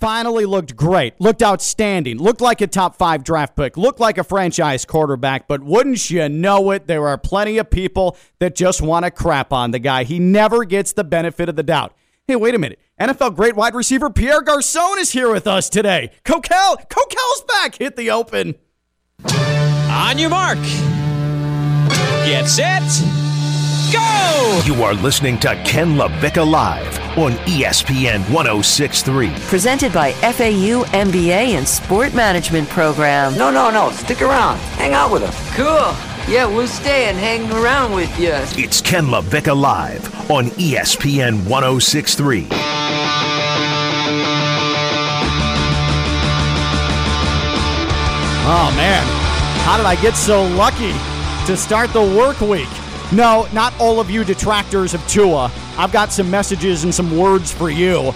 finally looked great, looked outstanding, looked like a top five draft pick, looked like a franchise quarterback. But wouldn't you know it, there are plenty of people that just want to crap on the guy. He never gets the benefit of the doubt. Hey, wait a minute. NFL great wide receiver Pierre Garcon is here with us today. Kokell, Kokell's back. Hit the open. On your mark. Get set. Go! You are listening to Ken LaVicka Live on ESPN 1063. Presented by FAU MBA and Sport Management Program. No, no, no. Stick around. Hang out with us. Cool. Yeah, we'll stay and hang around with you. It's Ken LaVicka Live on ESPN 1063. Oh, man. How did I get so lucky to start the work week? No, not all of you detractors of Tua. I've got some messages and some words for you.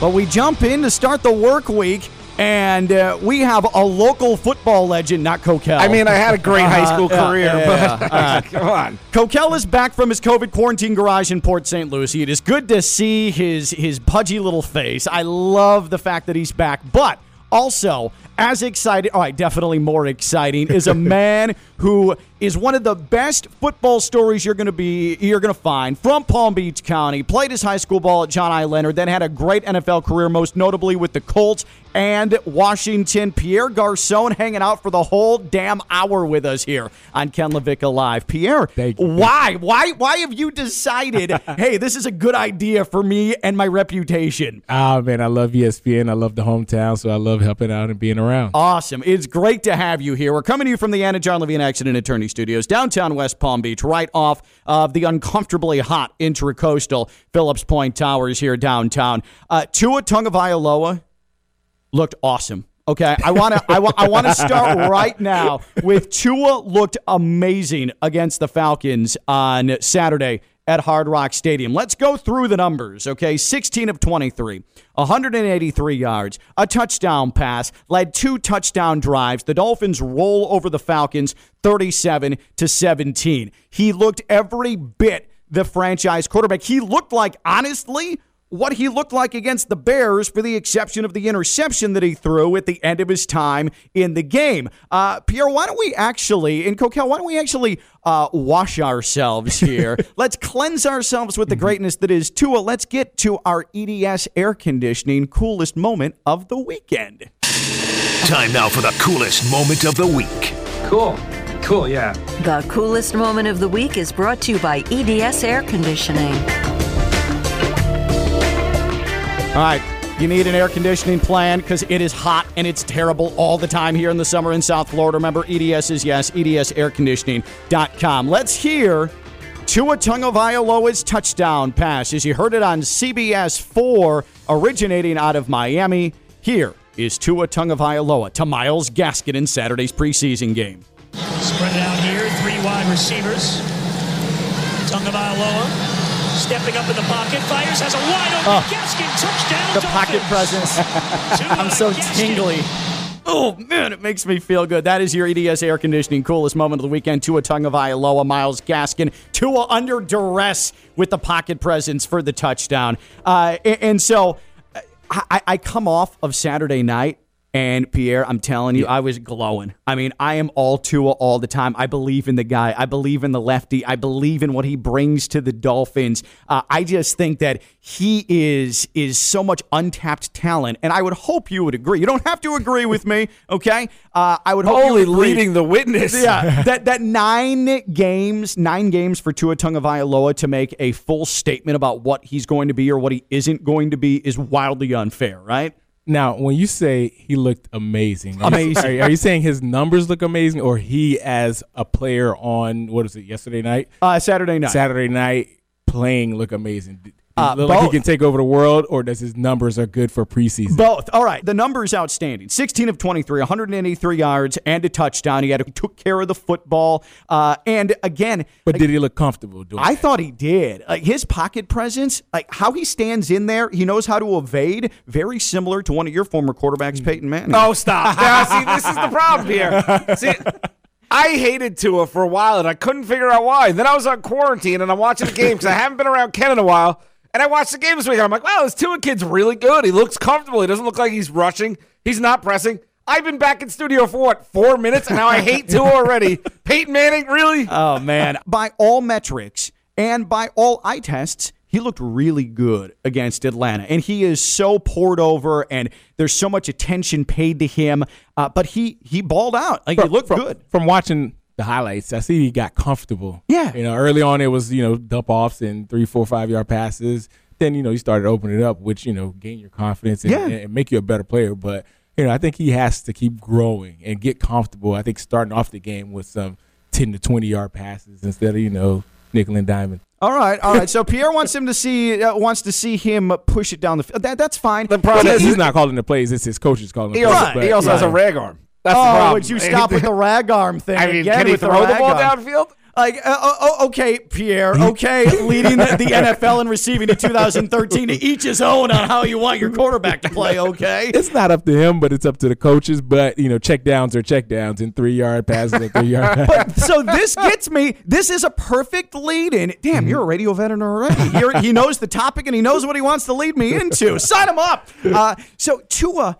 But we jump in to start the work week, and uh, we have a local football legend, not Kokell. I mean, I had a great high school Uh-huh, career, yeah, yeah, but yeah. come on. Kokell is back from his COVID quarantine garage in Port St. Lucie. It is good to see his his pudgy little face. I love the fact that he's back, but also as exciting, all right, definitely more exciting, is a man who is one of the best football stories you're going to be you're going to find from Palm Beach County. Played his high school ball at John I. Leonard, then had a great NFL career, most notably with the Colts and Washington. Pierre Garcon hanging out for the whole damn hour with us here on Ken LaVicka Live. Pierre, Thank you. why, why, why have you decided? hey, this is a good idea for me and my reputation. Ah, man, I love ESPN. I love the hometown, so I love helping out and being around. Awesome. It's great to have you here. We're coming to you from the Anna John Levine Accident Attorney Studios, downtown West Palm Beach, right off of the uncomfortably hot intracoastal Phillips Point Towers here downtown. Uh, Tua Tagovailoa looked awesome. Okay, I want to I, wa- I want to start right now with Tua looked amazing against the Falcons on Saturday at Hard Rock Stadium. Let's go through the numbers, okay? 16 of 23, 183 yards, a touchdown pass, led two touchdown drives. The Dolphins roll over the Falcons 37 to 17. He looked every bit the franchise quarterback. He looked like honestly what he looked like against the Bears, for the exception of the interception that he threw at the end of his time in the game. Uh, Pierre, why don't we actually, and Kokell, why don't we actually uh, wash ourselves here? let's cleanse ourselves with the greatness that is Tua. Let's get to our EDS air conditioning coolest moment of the weekend. Time now for the coolest moment of the week. Cool. Cool, yeah. The coolest moment of the week is brought to you by EDS Air Conditioning. All right. You need an air conditioning plan because it is hot and it's terrible all the time here in the summer in South Florida. Remember, EDS is yes, edsairconditioning.com. Let's hear Tua Tagovailoa's touchdown pass as you heard it on CBS 4, originating out of Miami. Here is Tua Tagovailoa to Myles Gaskin in Saturday's preseason game. Spread it out here, three wide receivers. Tagovailoa stepping up in the pocket, fires, has a wide open Oh. Gaskin touchdown. The pocket presence. I'm so Gaskin. tingly. Oh man, it makes me feel good. That is your EDS air conditioning coolest moment of the weekend. Tua Tagovailoa, Myles Gaskin, Tua under duress with the pocket presence for the touchdown. Uh, and, and so uh, I, I come off of Saturday night. And Pierre, I'm telling you, I was glowing. I mean, I am all Tua all the time. I believe in the guy. I believe in the lefty. I believe in what he brings to the Dolphins. Uh, I just think that he is is so much untapped talent, and I would hope you would agree. You don't have to agree with me, okay? Uh, I would hope Holy leading the witness. Yeah, that that nine games, nine games for Tua Tagovailoa to make a full statement about what he's going to be or what he isn't going to be is wildly unfair, right? Now, when you say he looked amazing, are you- Amazing. are, are you saying his numbers look amazing, or he as a player on what was it yesterday night, Uh, Saturday night. Saturday night playing look amazing? Does Uh, it look like he can take over the world, or does his numbers are good for preseason? Both. All right. The number is outstanding. 16 of 23, 183 yards and a touchdown. He had took care of the football. Uh, and again, but did he look comfortable doing? I that? thought he did. Like his pocket presence, like how he stands in there, he knows how to evade. Very similar to one of your former quarterbacks, Peyton Manning. Oh, stop! Now, see, this is the problem here. See, I hated Tua for a while, and I couldn't figure out why. Then I was on quarantine, and I'm watching the game because I haven't been around Ken in a while. And I watched the game this week. I'm like, wow, this Tua kid's really good. He looks comfortable. He doesn't look like he's rushing. He's not pressing. I've been back in studio for what four minutes, and now I hate Tua already. Peyton Manning, really? Oh man! by all metrics and by all eye tests, he looked really good against Atlanta, and he is so poured over, and there's so much attention paid to him. Uh, but he he balled out. Like he looked from, good. From watching the highlights, I see he got comfortable. Yeah. You know, early on it was, you know, dump offs and three, four, five yard passes. Then, you know, you started opening it up, which, you know, gain your confidence and, Yeah. and make you a better player. But, you know, I think he has to keep growing and get comfortable. I think starting off the game with some 10 to 20 yard passes instead of, you know, nickel and diamond. All right, all right. So Pierre wants him to see uh, wants to see him push it down the field. That that's fine. The problem But is he's not calling the plays. It's his coaches calling the he plays. also, but- he also has a rag arm. That's the oh, problem. would you stop with the rag arm thing? I mean, again can he with throw the rag ball arm? downfield? Like, uh, oh, oh, okay, Pierre. Okay, leading the, the NFL in receiving in 2013. To each his own on how you want your quarterback to play. Okay. It's not up to him, but it's up to the coaches. But you know, check downs are check downs, and three yard passes are three yard. But so this gets me. This is a perfect lead in. Damn, you're a radio veteran already. He, he knows the topic and he knows what he wants to lead me into. Sign him up. Uh, so Tua,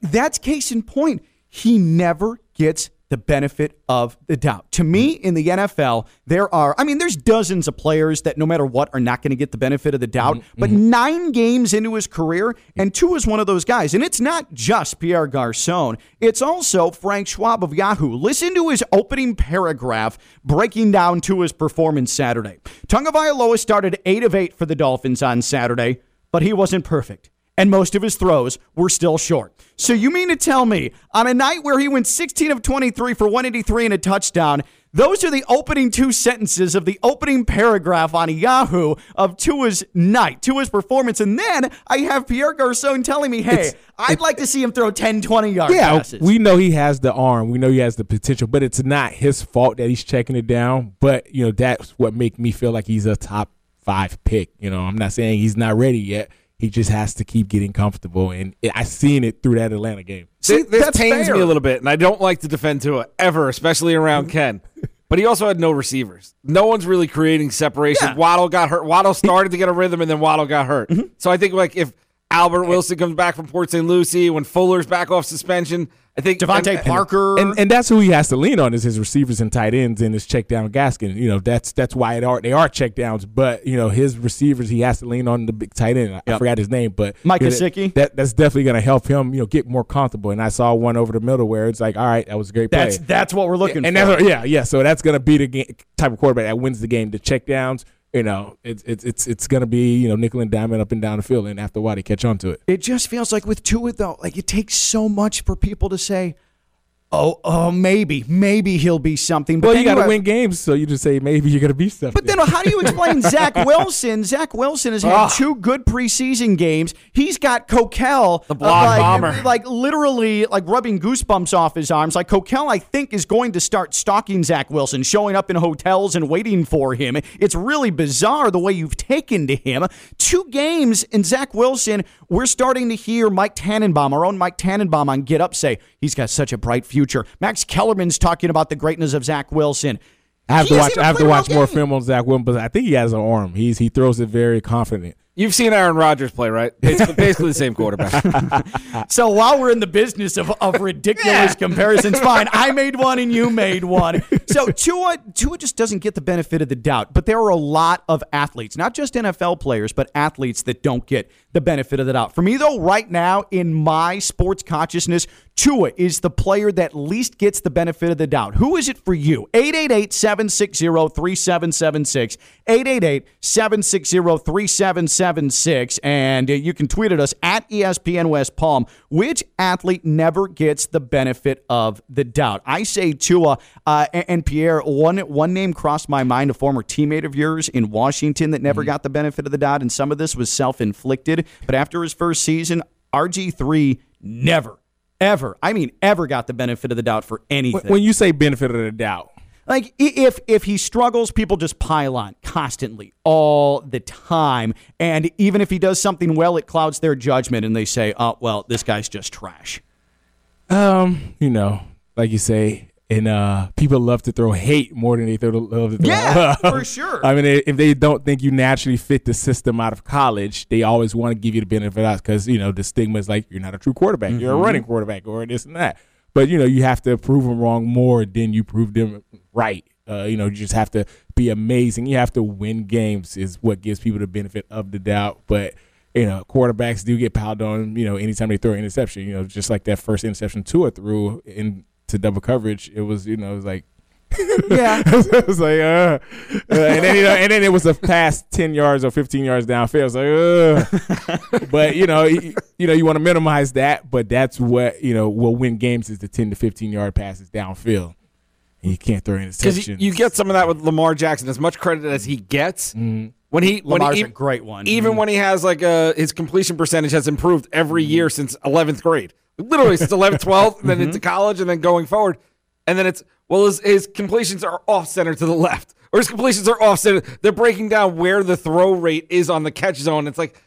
that's case in point. He never gets the benefit of the doubt. To me, hmm. in the NFL, there are, I mean, there's dozens of players that no matter what are not going to get the benefit of the doubt. Mm-hmm. But mm-hmm. nine games into his career, and Tua is one of those guys. And it's not just Pierre Garcon, it's also Frank Schwab of Yahoo. Listen to his opening paragraph breaking down Tua's performance Saturday. Tagovailoa started 8 of 8 for the Dolphins on Saturday, but he wasn't perfect and most of his throws were still short. So you mean to tell me on a night where he went 16 of 23 for 183 and a touchdown, those are the opening two sentences of the opening paragraph on Yahoo of Tua's night, Tua's performance. And then I have Pierre Garcon telling me, hey, I'd like to see him throw 10, 20 yard yeah, passes. we know he has the arm. We know he has the potential, but it's not his fault that he's checking it down. But you know, that's what make me feel like he's a top five pick. You know, I'm not saying he's not ready yet. He just has to keep getting comfortable, and I seen it through that Atlanta game. See, this that's pains fair. me a little bit, and I don't like to defend Tua ever, especially around Ken. But he also had no receivers. No one's really creating separation. Yeah. Waddle got hurt. Waddle started to get a rhythm, and then Waddle got hurt. Mm-hmm. So I think like if Albert Wilson comes back from Port St. Lucie, when Fuller's back off suspension, I think DeVante and- and- Parker. And and that's who he has to lean on is his receivers and tight ends and his check down Gaskin. You know, that's that's why it are they are check downs. But you know, his receivers he has to lean on the big tight end. I, I forgot his name, but Mike you know, That that's definitely going to help him. You know, get more comfortable. And I saw one over the middle where it's like, all right, that was a great play. that's, that's what we're looking and for. that's yeah, yeah. So that's going to be the game, type of quarterback that wins the game. The check downs. You know, it's it's it's it's to be you know nickel and diamond up and down the field, and after a while they catch on to it. It just feels like with Tua though, like it takes so much for people to say, "Oh, oh, maybe, maybe he'll be something." But Well, you got to win games, so you just say maybe you're going to be something. But then, how do you explain Zach Wilson? Zach Wilson has had ah. two good preseason games. He's got Kokell, the uh, block like, bomber. like literally like rubbing goosebumps off his arms. Like Kokell, I think, is going to start stalking Zach Wilson, showing up in hotels and waiting for him. It's really bizarre the way you've taken to him. Two games and Zach Wilson. We're starting to hear Mike Tannenbaum, our own Mike Tannenbaum, on Get Up say he's got such a bright future. Max Kellerman's talking about the greatness of Zach Wilson. I have He to watch. I have to watch more game. film on Zach Wilson, but I think he has an arm. He's he throws it very confident. You've seen Aaron Rodgers play, right? It's basically the same quarterback. So while we're in the business of, of ridiculous comparisons, fine. I made one and you made one. So Tua, Tua just doesn't get the benefit of the doubt. But there are a lot of athletes, not just NFL players, but athletes that don't get the benefit of the doubt. For me, though, right now in my sports consciousness, Tua is the player that least gets the benefit of the doubt. Who is it for you? 888 760 3776. 888 760 3776. And uh, you can tweet at us at ESPN West Palm. Which athlete never gets the benefit of the doubt? I say Tua. Uh, and, Pierre, one, one name crossed my mind, a former teammate of yours in Washington that never got the benefit of the doubt. And some of this was self inflicted. But after his first season, RG3 never, ever, I mean, ever got the benefit of the doubt for anything. When you say benefit of the doubt, Like if if he struggles, people just pile on constantly, all the time, and even if he does something well, it clouds their judgment, and they say, "Oh, well, this guy's just trash." um, you know, like you say, and uh, people love to throw hate more than they throw love to throw Yeah, love. for sure. I mean, if they don't think you naturally fit the system out of college, they always want to give you the benefit of because you know the stigma is like you're not a true quarterback, you're a Mm-hmm. running quarterback, or this and that. But you know, you have to prove them wrong more than you prove them right. Uh, you know, you just have to be amazing. You have to win games is what gives people the benefit of the doubt. But you know, quarterbacks do get piled on. You know, anytime they throw an interception, you know, just like that first interception Tua threw into double coverage, it was you know, it was like Yeah. it was like, uh, uh, and then you know, and then it was a pass ten yards or fifteen yards downfield. It's like, uh. but you know, you, you know, you want to minimize that, but that's what you know will win games is the ten to fifteen yard passes downfield. And you can't throw Because interceptions. you, you get some of that with Lamar Jackson. As much credit as he gets, when he when Lamar's he, a great one. Even when he has like a his completion percentage has improved every year since 11th grade. Literally since 11th, 12th, and then into college, and then going forward. And then it's well, his, his completions are off center to the left, or his completions are off center. They're breaking down where the throw rate is on the catch zone. It's like,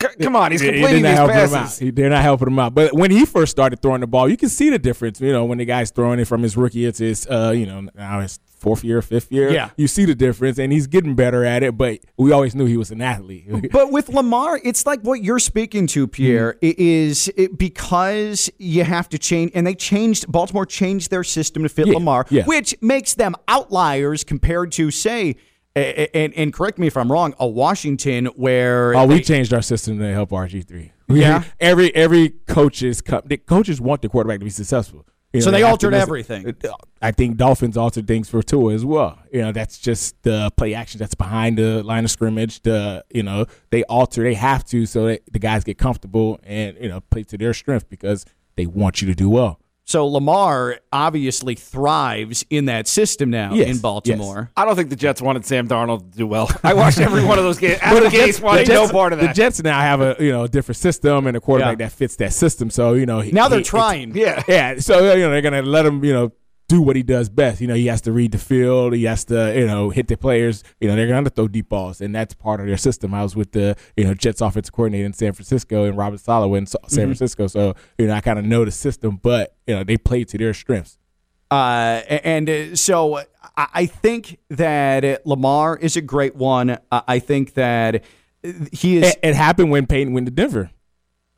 c- come on, he's completing these not helping him out. passes. He- They're not helping him out. But when he first started throwing the ball, you can see the difference. You know, when the guy's throwing it from his rookie, it's his, uh, you know, now his fourth year, fifth year. Yeah. you see the difference, and he's getting better at it. But we always knew he was an athlete. But with Lamar, it's like what you're speaking to, Pierre, Mm-hmm. is it because you have to change, and they changed, Baltimore changed their system to fit Yeah, Lamar, yeah. which makes them outliers compared to, say, a- a- and, and correct me if I'm wrong, a Washington where. Oh, we they- changed our system to help RG three. Yeah? every every coaches co- the coaches want the quarterback to be successful. You So they altered everything. I think Dolphins altered things for Tua as well. You know, that's just the play action that's behind the line of scrimmage. The you know they alter, they have to, so that the guys get comfortable and you know play to their strength because they want you to do well. So Lamar obviously thrives in that system now Yes, in Baltimore. I don't think the Jets wanted Sam Darnold to do well. I watched every one of those games. But Gase wanted no part of The. Jets now have a you know a different system and a quarterback Yeah. that fits that system. So you know he- Now they're he- trying. yeah. Yeah, so you know they're gonna let him, you know, do what he does best. You know, he has to read the field. He has to, you know, hit the players. You know, they're gonna throw deep balls, and that's part of their system. I was with the, you know, Jets offensive coordinator in San Francisco and Robert Saleh in Sa- San Francisco, so you know I kind of know the system, but you know they play to their strengths. Uh, and uh, so I, I think that Lamar is a great one. Uh, I think that he is. It, it happened when Peyton went to Denver.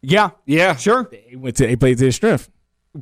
yeah, Yeah. sure. He went to they played to his strength.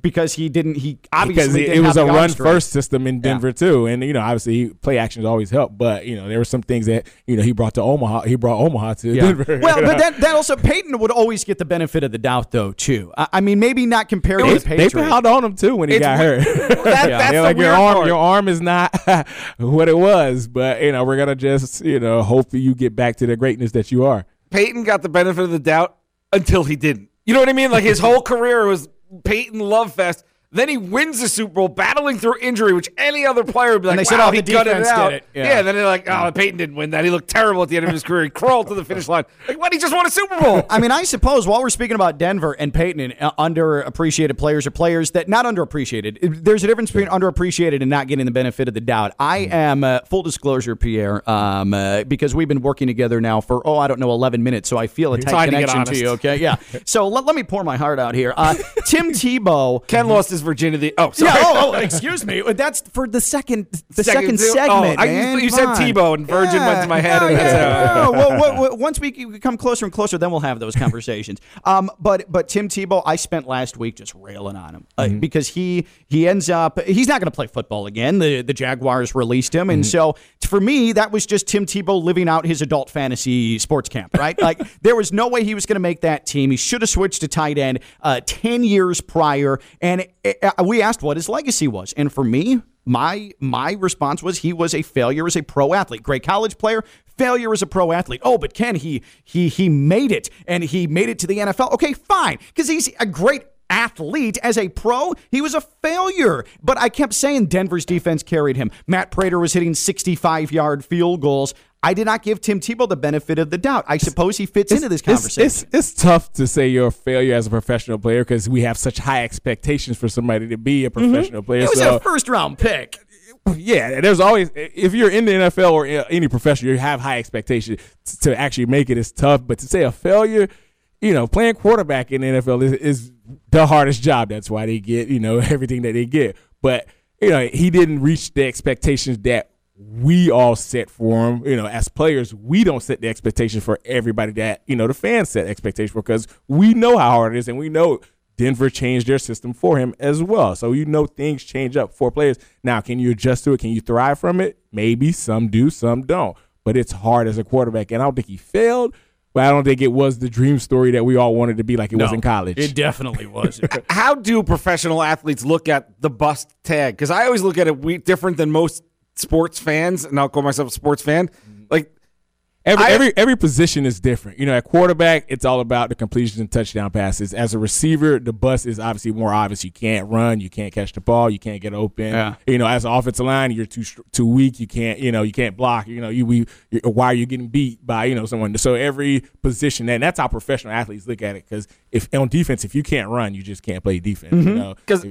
Because he didn't. He obviously because it, didn't it was have a run arm strength. first system in Denver too, and you know obviously play actions always help, but you know there were some things that you know he brought to Omaha. He brought Omaha to Yeah. Denver. Well, but that, that also Peyton would always get the benefit of the doubt, though. Too. I, I mean, maybe not compared to they, the they Patriots. on him too when he It's got hurt. That- Yeah. that's They're the like your weird arm, part. your arm is not what it was, but you know we're gonna just you know hope you get back to the greatness that you are. Peyton got the benefit of the doubt until he didn't. You know what I mean? Like his whole career was Peyton love fest. Then he wins the Super Bowl battling through injury, which any other player would be like, And they said, wow, "Oh, he the gutted it out. did it." Yeah. Yeah. then they're like, oh, Peyton didn't win that. He looked terrible at the end of his career. He crawled to the finish line. Like, what? He just won a Super Bowl. I mean, I suppose while we're speaking about Denver and Peyton and uh, underappreciated players or players that not underappreciated, there's a difference between underappreciated and not getting the benefit of the doubt. I Mm-hmm. am uh, full disclosure, Pierre, um, uh, because we've been working together now for oh, I don't know, 11 minutes, so I feel a tight to connection to, honest. you. Okay, yeah. So let, let me pour my heart out here. Uh, Tim Tebow. Ken lost his virginity. Oh, sorry. Yeah, oh, oh, excuse me. That's for the second, the second, Second segment. Oh, I- man. you said. Tebow and Virgin went to my head Yeah, that's yeah, yeah. well, well, well, once we come closer and closer, then we'll have those conversations. um, but but Tim Tebow, I spent last week just railing on him uh, because he he ends up he's not going to play football again. The the Jaguars released him, and so for me that was just Tim Tebow living out his adult fantasy sports camp. Right, like there was no way he was going to make that team. He should have switched to tight end uh, ten years prior, and uh, we asked what his legacy was, and for me my my response was he was a failure as a pro athlete. Great college player, failure as a pro athlete. Oh, but Ken, he he he made it and he made it to the NFL. Okay, fine, because he's a great athlete as a pro. He was a failure, but I kept saying Denver's defense carried him. Matt Prater was hitting 65 yard field goals. I did not give Tim Tebow the benefit of the doubt. I suppose he fits into this conversation. It's, it's, tough to say you're a failure as a professional player because we have such high expectations for somebody to be a mm-hmm. professional player. it was so, a first round pick. yeah, there's always if you're in the NFL or any profession, you have high expectations to actually make it. It's tough, but to say a failure, you know, playing quarterback in the NFL is, is the hardest job. That's why they get you know everything that they get. But you know, he didn't reach the expectations that we all set for him. You know, as players, we don't set the expectation for everybody that, you know, the fans set expectations because we know how hard it is and we know Denver changed their system for him as well. So you know things change up for players. Now, can you adjust to it? Can you thrive from it? Maybe some do, some don't. But it's hard as a quarterback. And I don't think he failed, but I don't think it was the dream story that we all wanted to be like it was in college. It definitely was. How do professional athletes look at the bust tag? Because I always look at it we, different than most sports fans, and I'll call myself a sports fan. Like Every, I- every every position is different. You know, at quarterback, it's all about the completions and touchdown passes. As a receiver, the bus is obviously more obvious. You can't run, you can't catch the ball, you can't get open. Yeah. You know, as an offensive line, you're too too weak. You can't, you know, you can't block. You know, you we why are you getting beat by you know someone? So every position, and that's how professional athletes look at it. Because if on defense, if you can't run, you just can't play defense. You mm-hmm. know, Because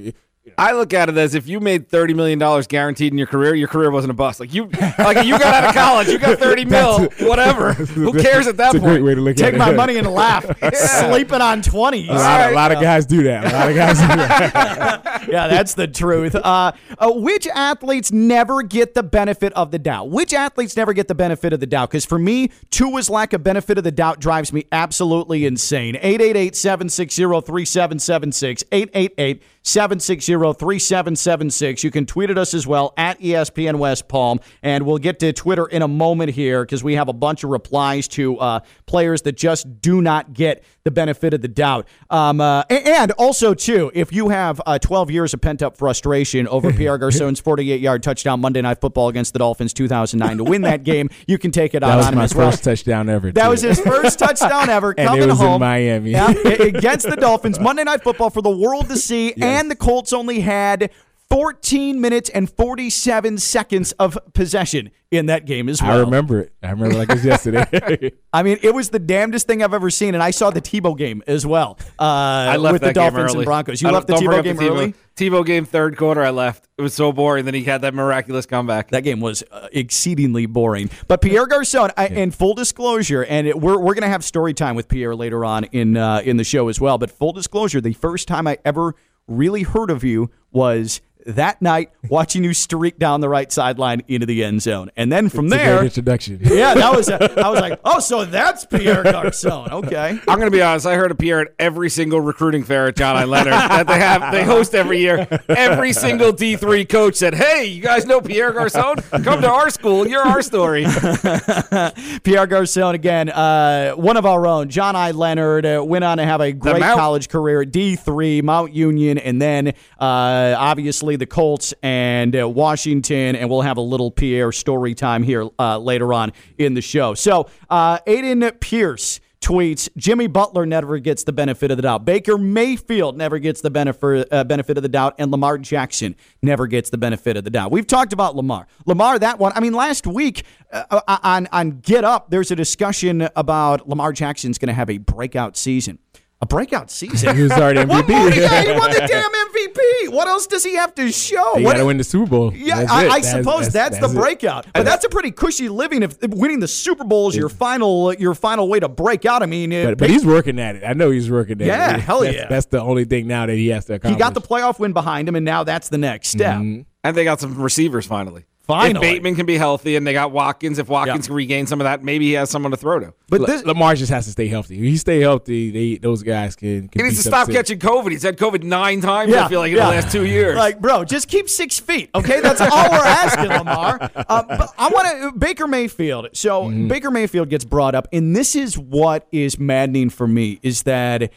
I look at it as if you made thirty million dollars guaranteed in your career, your career wasn't a bust. Like you, like you got out of college, you got thirty mil, whatever. Who cares at that That's a point? great way to look Take at it. my money and laugh. Sleeping on 20s. A lot, of, a lot of guys do that. A lot of guys do that. yeah, that's the truth. Uh, uh, which athletes never get the benefit of the doubt? Which athletes never get the benefit of the doubt? Because for me, Tua's lack of benefit of the doubt drives me absolutely insane. 888 760 3776. 888 760 3776. You can tweet at us as well at ESPN West Palm. And we'll get to Twitter in a moment here because we have a bunch of replies to uh, players that just do not get the benefit of the doubt. Um, uh, and also, too, if you have uh, 12 years of pent up frustration over Pierre Garcon's 48 yard touchdown Monday Night Football against the Dolphins 2009 to win that game, you can take it That out on him as well. first touchdown ever. That too. was his first touchdown ever coming was in home. Miami. Yeah, against the Dolphins. Monday Night Football for the world to see. And the Colts only had 14 minutes and 47 seconds of possession in that game as well. I remember it. I remember like it was yesterday. I mean, it was the damnedest thing I've ever seen. And I saw the Tebow game as well uh, I left with the that game Dolphins early. and Broncos. You left the don't- don't Tebow game up the early? Tebow game third quarter. I left. It was so boring. Then he had that miraculous comeback. That game was uh, exceedingly boring. But Pierre Garcon, I, in full disclosure, and it, we're, we're going to have story time with Pierre later on in uh, in the show as well. But full disclosure, the first time I ever really heard of you was that night watching you streak down the right sideline into the end zone, and then from It's a there, great introduction. yeah, that was. I was like, oh, so that's Pierre Garcon. Okay. I'm going to be honest. I heard of Pierre at every single recruiting fair at John I. Leonard that they have. They host every year. Every single D3 coach said, "Hey, you guys know Pierre Garcon? Come to our school. You're our story." Pierre Garcon again, uh, one of our own. John I. Leonard uh, went on to have a great college career at D3, Mount Union, and then uh, obviously the Colts and uh, Washington. And we'll have a little Pierre story time here uh, later on in the show. So, uh, Aiden Pierce tweets Jimmy Butler never gets the benefit of the doubt. Baker Mayfield never gets the benefit uh, benefit of the doubt, and Lamar Jackson never gets the benefit of the doubt. We've talked about Lamar. Lamar, that one. I mean, last week uh, on on Get Up, there's a discussion about Lamar Jackson's going to have a breakout season. A breakout season. He was already What MVP. more? Yeah, he won the damn MVP. What else does he have to show? You What- got to win the Super Bowl. yeah, That's I. I That's- suppose that's, the it. breakout, but that's a pretty cushy living. If if winning the Super Bowl is your final your final way to break out, I mean, But, but he's working at it. I know he's working at Yeah, it. Yeah, hell That's- yeah. That's the only thing now that he has to accomplish. he got the playoff win behind him, and now that's the next step. Mm-hmm. And they got some receivers finally. Finally. If Bateman can be healthy, and they got Watkins. If Watkins Yeah. can regain some of that, maybe he has someone to throw to. But this, Lamar just has to stay healthy. If he stay healthy, they, those guys can. can He needs to stop some catching COVID. He's had COVID nine times. yeah, I feel like in yeah. the last two years. like bro, just keep six feet, okay? That's all we're asking, Lamar. Uh, but I want to Baker Mayfield. So Mm-hmm. Baker Mayfield gets brought up, and this is what is maddening for me is that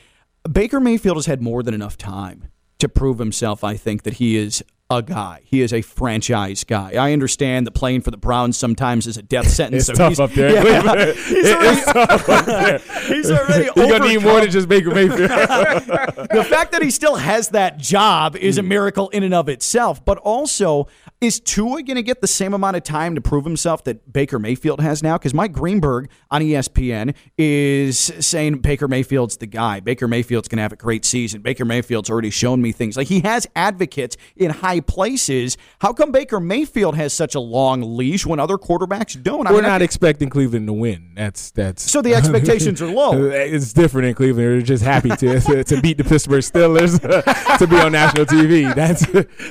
Baker Mayfield has had more than enough time to prove himself. I think that he is a guy. He is a franchise guy. I understand that playing for the Browns sometimes is a death sentence. It's so tough he's, up there. Yeah, he's already, he's already He's gonna need more than just Baker Mayfield. the fact that he still has that job is a mm. miracle in and of itself. But also, Is Tua going to get the same amount of time to prove himself that Baker Mayfield has now? Because Mike Greenberg on ESPN is saying Baker Mayfield's the guy. Baker Mayfield's going to have a great season. Baker Mayfield's already shown me things. Like he has advocates in high places. How come Baker Mayfield has such a long leash when other quarterbacks don't? We're mean, I not can- expecting Cleveland to win. That's that's so the expectations are low. It's different in Cleveland. They're just happy to to, to beat the Pittsburgh Steelers to be on national TV. That's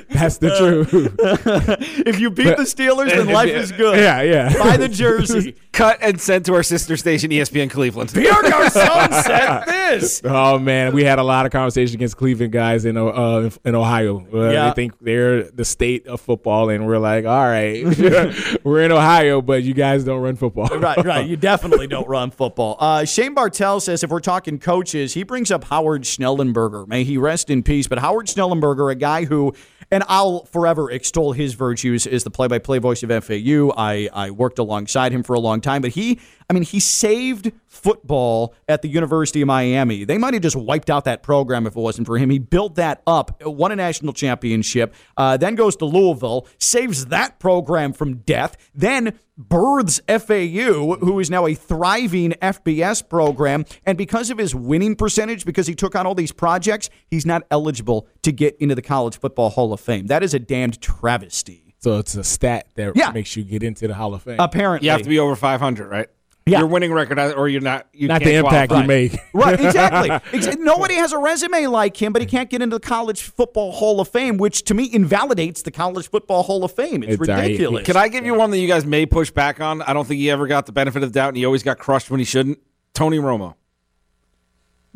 that's the truth. if you beat the Steelers, then life is good. Yeah, yeah. Buy the jersey. Cut and sent to our sister station, ESPN Cleveland. Pierre Garcon said this. Oh man, we had a lot of conversation against Cleveland guys in uh, in Ohio. Uh, Yeah. They think they're the state of football, and we're like, all right, we're in Ohio, but you guys don't run football. right, right. You definitely don't run football. Uh, Shane Bartell says if we're talking coaches, he brings up Howard Schnellenberger. May he rest in peace. But Howard Schnellenberger, a guy who, and I'll forever extol his virtues, as the play-by-play voice of FAU. I I worked alongside him for a long time, but he, I mean, he saved football at the University of Miami. They might have just wiped out that program if it wasn't for him. He built that up, won a national championship, uh, then goes to Louisville, saves that program from death, then births FAU, who is now a thriving FBS program. And because of his winning percentage, because he took on all these projects, he's not eligible to get into the College Football Hall of Fame. That is a damned travesty. So it's a stat that Yeah. makes you get into the Hall of Fame. Apparently. You have to be over 500, right? Yeah. Your winning record, uh, or you're not. You Not can't the impact you make. Right, exactly. Ex- Nobody has a resume like him, but he can't get into the College Football Hall of Fame, which to me invalidates the College Football Hall of Fame. It's, It's all right. ridiculous. Can I give you one that you guys may push back on? I don't think he ever got the benefit of the doubt, and he always got crushed when he shouldn't. Tony Romo.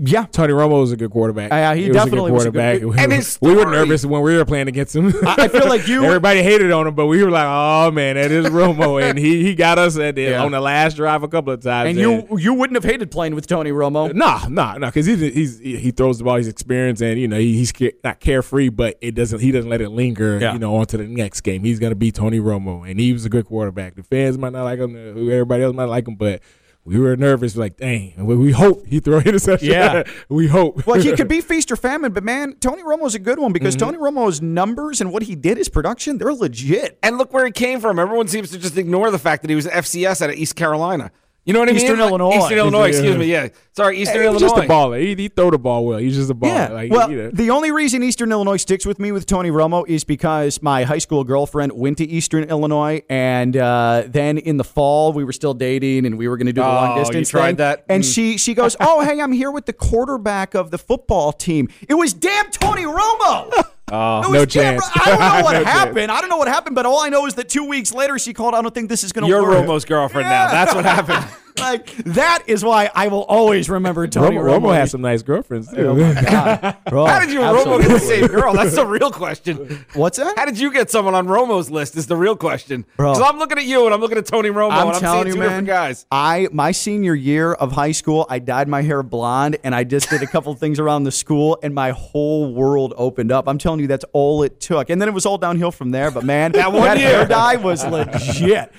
Yeah. Tony Romo was a good quarterback. Yeah, he was definitely a was a good quarterback. good- and his we were nervous when we were playing against him. I- I feel like you- Everybody hated on him, but we were like, "Oh man, that is Romo," and he he got us at the, Yeah. on the last drive a couple of times. And you you wouldn't have hated playing with Tony Romo. Nah, nah, nah, because he's he's he throws the ball, he's experienced, and you know he- he's not carefree, but it doesn't he doesn't let it linger, Yeah. you know, onto the next game. He's gonna be Tony Romo, and he was a good quarterback. The fans might not like him, everybody else might like him, but we were nervous, like, dang, we, we hope he throw interception. Yeah. we hope. Well, he could be feast or famine, but man, Tony Romo's a good one because Mm-hmm. Tony Romo's numbers and what he did, his production, they're legit. And look where he came from. Everyone seems to just ignore the fact that he was FCS out of East Carolina. You know what I mean? Eastern Illinois. Eastern Illinois, excuse me. Yeah. Sorry, Eastern Hey, he's Illinois. just a baller. He, he throw the ball well. He's just a baller. Yeah. Like, well, you know. the only reason Eastern Illinois sticks with me with Tony Romo is because my high school girlfriend went to Eastern Illinois, and uh, then in the fall we were still dating, and we were going to do the Oh, long you distance tried thing. that? And Mm. she she goes, "Oh, hey, I'm here with the quarterback of the football team. It was damn Tony Romo." Oh, no chance. I don't know what No chance. happened. I don't know what happened, but all I know is that two weeks later she called. I don't think this is going to You're work. Romo's girlfriend now. That's what happened. Like that is why I will always remember Tony Romo, Romo. Romo has some nice girlfriends too. Oh my God. Bro, How did you and Romo get the same girl? That's the real question. What's that? How did you get someone on Romo's list? Is the real question. Because I'm looking at you and I'm looking at Tony Romo I'm and I'm telling seeing you, two man. different guys. I my senior year of high school, I dyed my hair blonde, and I just did a couple things around the school, and my whole world opened up. I'm telling you, that's all it took, and then it was all downhill from there. But man, that one year. hair dye was legit.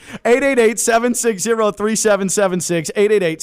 888-760-3776,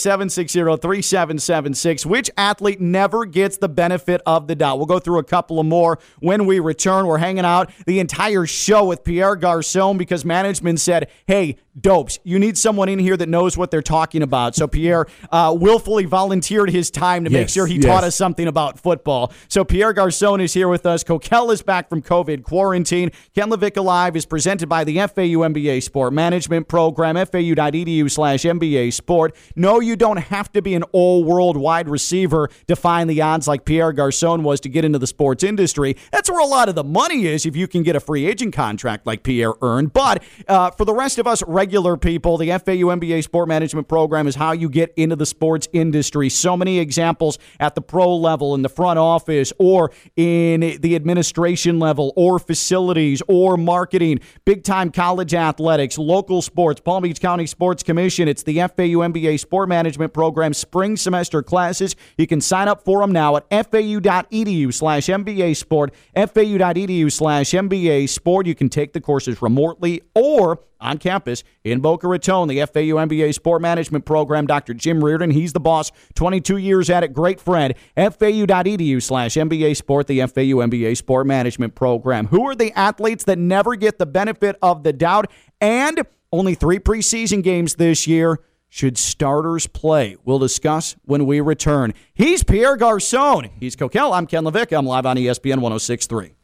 888-760-3776. Which athlete never gets the benefit of the doubt? We'll go through a couple of more when we return. We're hanging out the entire show with Pierre Garcon because management said, "Hey, dopes, you need someone in here that knows what they're talking about." So Pierre uh, willfully volunteered his time to make sure he yes. taught us something about football. So Pierre Garcon is here with us. Kokell is back from COVID quarantine. Ken LaVicka Live is presented by the FAU MBA Sport Management Program, fau.edu slash MBA Sport. No, you don't have to be an all-world wide receiver to find the odds like Pierre Garcon was to get into the sports industry. That's where a lot of the money is if you can get a free agent contract like Pierre earned. But uh, for the rest of us regular people, the FAU MBA Sport Management Program is how you get into the sports industry. So many examples at the pro level, in the front office, or in the administration level, or facilities, or marketing, big time college athletics, local sports, Palm Beach County Sports Commission. It's the FAU MBA Sport Management Program spring semester classes. You can sign up for them now at fau.edu slash MBA Sport, fau.edu slash MBA Sport. You can take the courses remotely or on campus in Boca Raton, the FAU MBA Sport Management Program. Dr. Jim Riordan, he's the boss, 22 years at it. Great friend. FAU.edu slash MBA Sport, the FAU MBA Sport Management Program. Who are the athletes that never get the benefit of the doubt? And only three preseason games this year. Should starters play? We'll discuss when we return. He's Pierre Garcon. He's Kokell. I'm Ken Levick. I'm live on ESPN 1063.